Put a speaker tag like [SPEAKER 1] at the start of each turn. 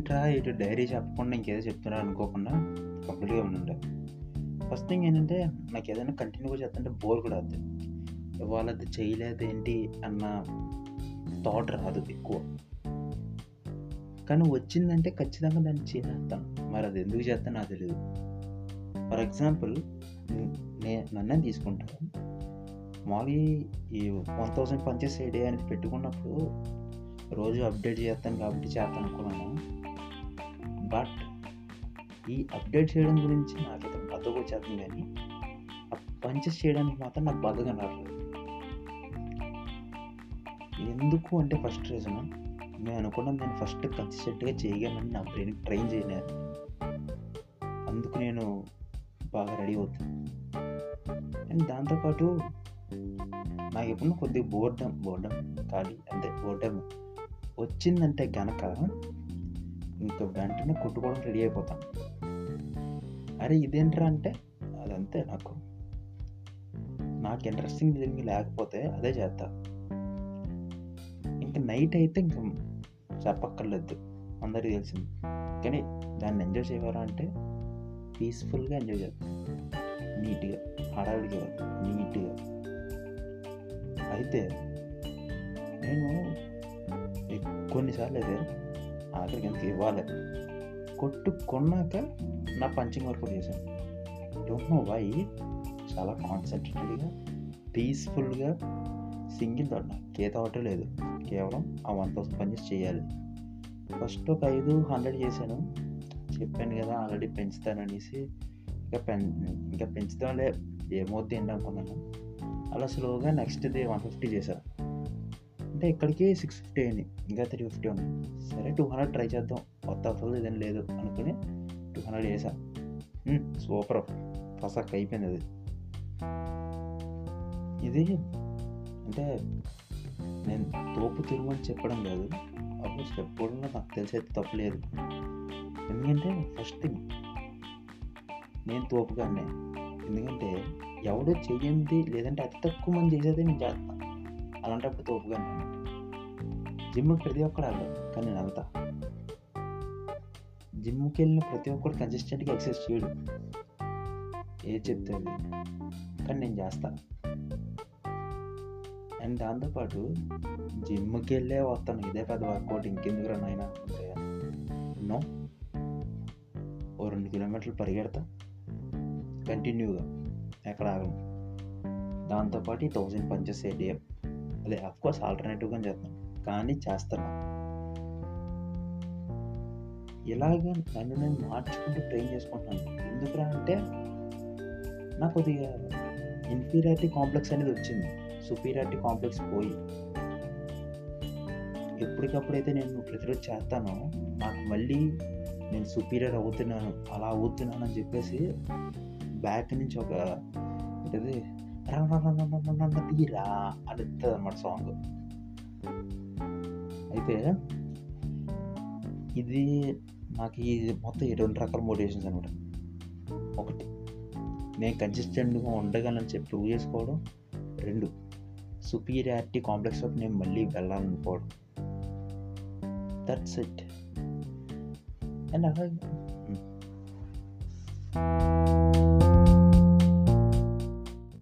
[SPEAKER 1] ఏంట్రా ఇటు డైరీ చెప్పకుండా ఇంకేదో చెప్తున్నా అనుకోకుండా కంప్లీట్గా ఉండండి. ఫస్ట్ థింగ్ ఏంటంటే నాకు ఏదైనా కంటిన్యూగా చేస్తుంటే బోర్ కూడా అవుతుంది ఇవాళ అది చేయలేదు ఏంటి అన్న థాట్ రాదు ఎక్కువ. కానీ వచ్చిందంటే ఖచ్చితంగా దాన్ని చేస్తాను మరి అది ఎందుకు చేస్తాను నాకు తెలియదు ఫర్ ఎగ్జాంపుల్ నే నన్నే తీసుకుంటాను మామూలుగా ఈ one thousand punches a day అనేది పెట్టుకున్నప్పుడు రోజు అప్డేట్ చేస్తాను కాబట్టి చేస్తాను అనుకున్నాను. బట్ ఈ అప్డేట్ చేయడం గురించి నాకైతే బద్దకు వచ్చేస్తుంది కానీ ఆ పంచెస్ చేయడానికి మాత్రం నాకు బద్దగా రావట్లేదు. ఎందుకు అంటే ఫస్ట్ రీజన్ నేను అనుకున్నా నేను ఫస్ట్ కన్సిస్టెంట్గా చేయగలను నా బ్రెయిన్ ట్రైన్ చేయలేదు అందుకు నేను బాగా రెడీ అవుతుంది అండ్ దాంతోపాటు నాకు ఎప్పుడు కొద్దిగా బోర్డం బోర్డం కాదు అంతే బోర్డం వచ్చిందంటే గనక ఇంకా వెంటనే కొట్టుకోవడం రెడీ అయిపోతాను అరే ఇదేంట్రా అంటే? అదంతే నాకు. నాకు ఇంట్రెస్టింగ్ జరిగి లేకపోతే అదే చేస్తా. ఇంకా నైట్ అయితే ఇంకా చెప్పక్కర్లేదు. అందరికీ తెలిసింది. కానీ దాన్ని ఎంజాయ్ చేయవారా అంటే పీస్ఫుల్గా ఎంజాయ్ చేస్తాను నీట్గా హడావిడిగా నీట్గా. అయితే నేను కొన్నిసార్లు అయితే ఆఖరికి ఎంత ఇవ్వాలి. కొట్టు కొన్నాక నా పంచింగ్ వర్క్ చేశాను. డోంట్ నో వై చాలా కాన్సన్ట్రేటెడ్గా పీస్ఫుల్గా సింగిల్ థాట్ నాకు ఏ థాట్ లేదు. కేవలం ఆ వన్ థౌసండ్ పంచెస్ చేయాలి. ఫస్ట్ ఒక ఐదు హండ్రెడ్ చేశాను. చెప్పాను కదా ఆల్రెడీ పెంచుతాననేసి ఇంకా పెన్ ఇంకా పెంచుతాంలే ఏమవుతుంది అనుకున్నాను. అలా స్లోగా నెక్స్ట్ డే వన్ ఫిఫ్టీ చేశాను అంటే ఇక్కడికి సిక్స్ ఫిఫ్టీ అయింది. ఇంకా త్రీ ఫిఫ్టీ ఉంది. సరే టూ హండ్రెడ్ ట్రై చేద్దాం. కొత్త అసలు ఇదేం లేదు అనుకుని టూ హండ్రెడ్ వేసా సూపర్ ఫసక్ అయిపోయింది అది. ఇది అంటే నేను తోపు తిరుమని చెప్పడం కాదు. అప్పుడు చెప్పడం నాకు తెలిసేది తప్పలేదు ఎందుకంటే ఫస్ట్ థింగ్ నేను తోపుగానే. ఎందుకంటే ఎవడో చెయ్యింది లేదంటే అతి తక్కువ మంది చేసేది నేను చేస్తాను అలాంటప్పుడు తోపుగానే జిమ్కి ప్రతి ఒక్కడు వెళ్ళదు కానీ నేను వెళ్తా జిమ్కి వెళ్ళిన ప్రతి ఒక్కడు కన్సిస్టెంట్గా ఎక్సర్సైజ్ చేయడు. ఏది చెప్తే కానీ నేను చేస్తా. అండ్ దాంతోపాటు జిమ్కి వెళ్ళే వస్తాను. ఇదే పెద్ద వర్కౌట్. ఇంకెందుకు రన్ అయినా నో. ఓ రెండు కిలోమీటర్లు పరిగెడతా. కంటిన్యూగా. ఎక్కడ ఆగను. దాంతోపాటు ఈ థౌజండ్ పంచెస్ ఏటీఎం అదే అఫ్కోర్స్ ఆల్టర్నేటివ్గా చేస్తాను కానీ చేస్తాను. ఇలాగ నన్ను నేను మార్చుకుంటూ ట్రైన్ చేసుకుంటున్నాను. ఎందుకురా అంటే నాకు కొద్దిగా ఇన్ఫీరియారిటీ కాంప్లెక్స్ అనేది వచ్చింది. సుపీరియారిటీ కాంప్లెక్స్ పోయి. ఎప్పటికప్పుడైతే నేను ప్రతిరోజు చేస్తానో నాకు మళ్ళీ నేను సుపీరియర్ అవుతున్నాను అలా అవుతున్నాను అని చెప్పేసి బ్యాక్ నుంచి ఒక ఏంటది తీరా అని అనమాట సాంగ్ అయితే ఇది నాకు ఈ మొత్తం ఈ రెండు రకాల మోటివేషన్స్ అనమాట ఒకటి నేను కన్సిస్టెంట్గా ఉండగలను చెప్పి ప్రూవ్ చేసుకోవడం రెండు సుపీరియారిటీ కాంప్లెక్స్ వైపు నేను మళ్ళీ వెళ్ళాలనుకోవడం దట్స్ ఇట్ అండ్ అలాగే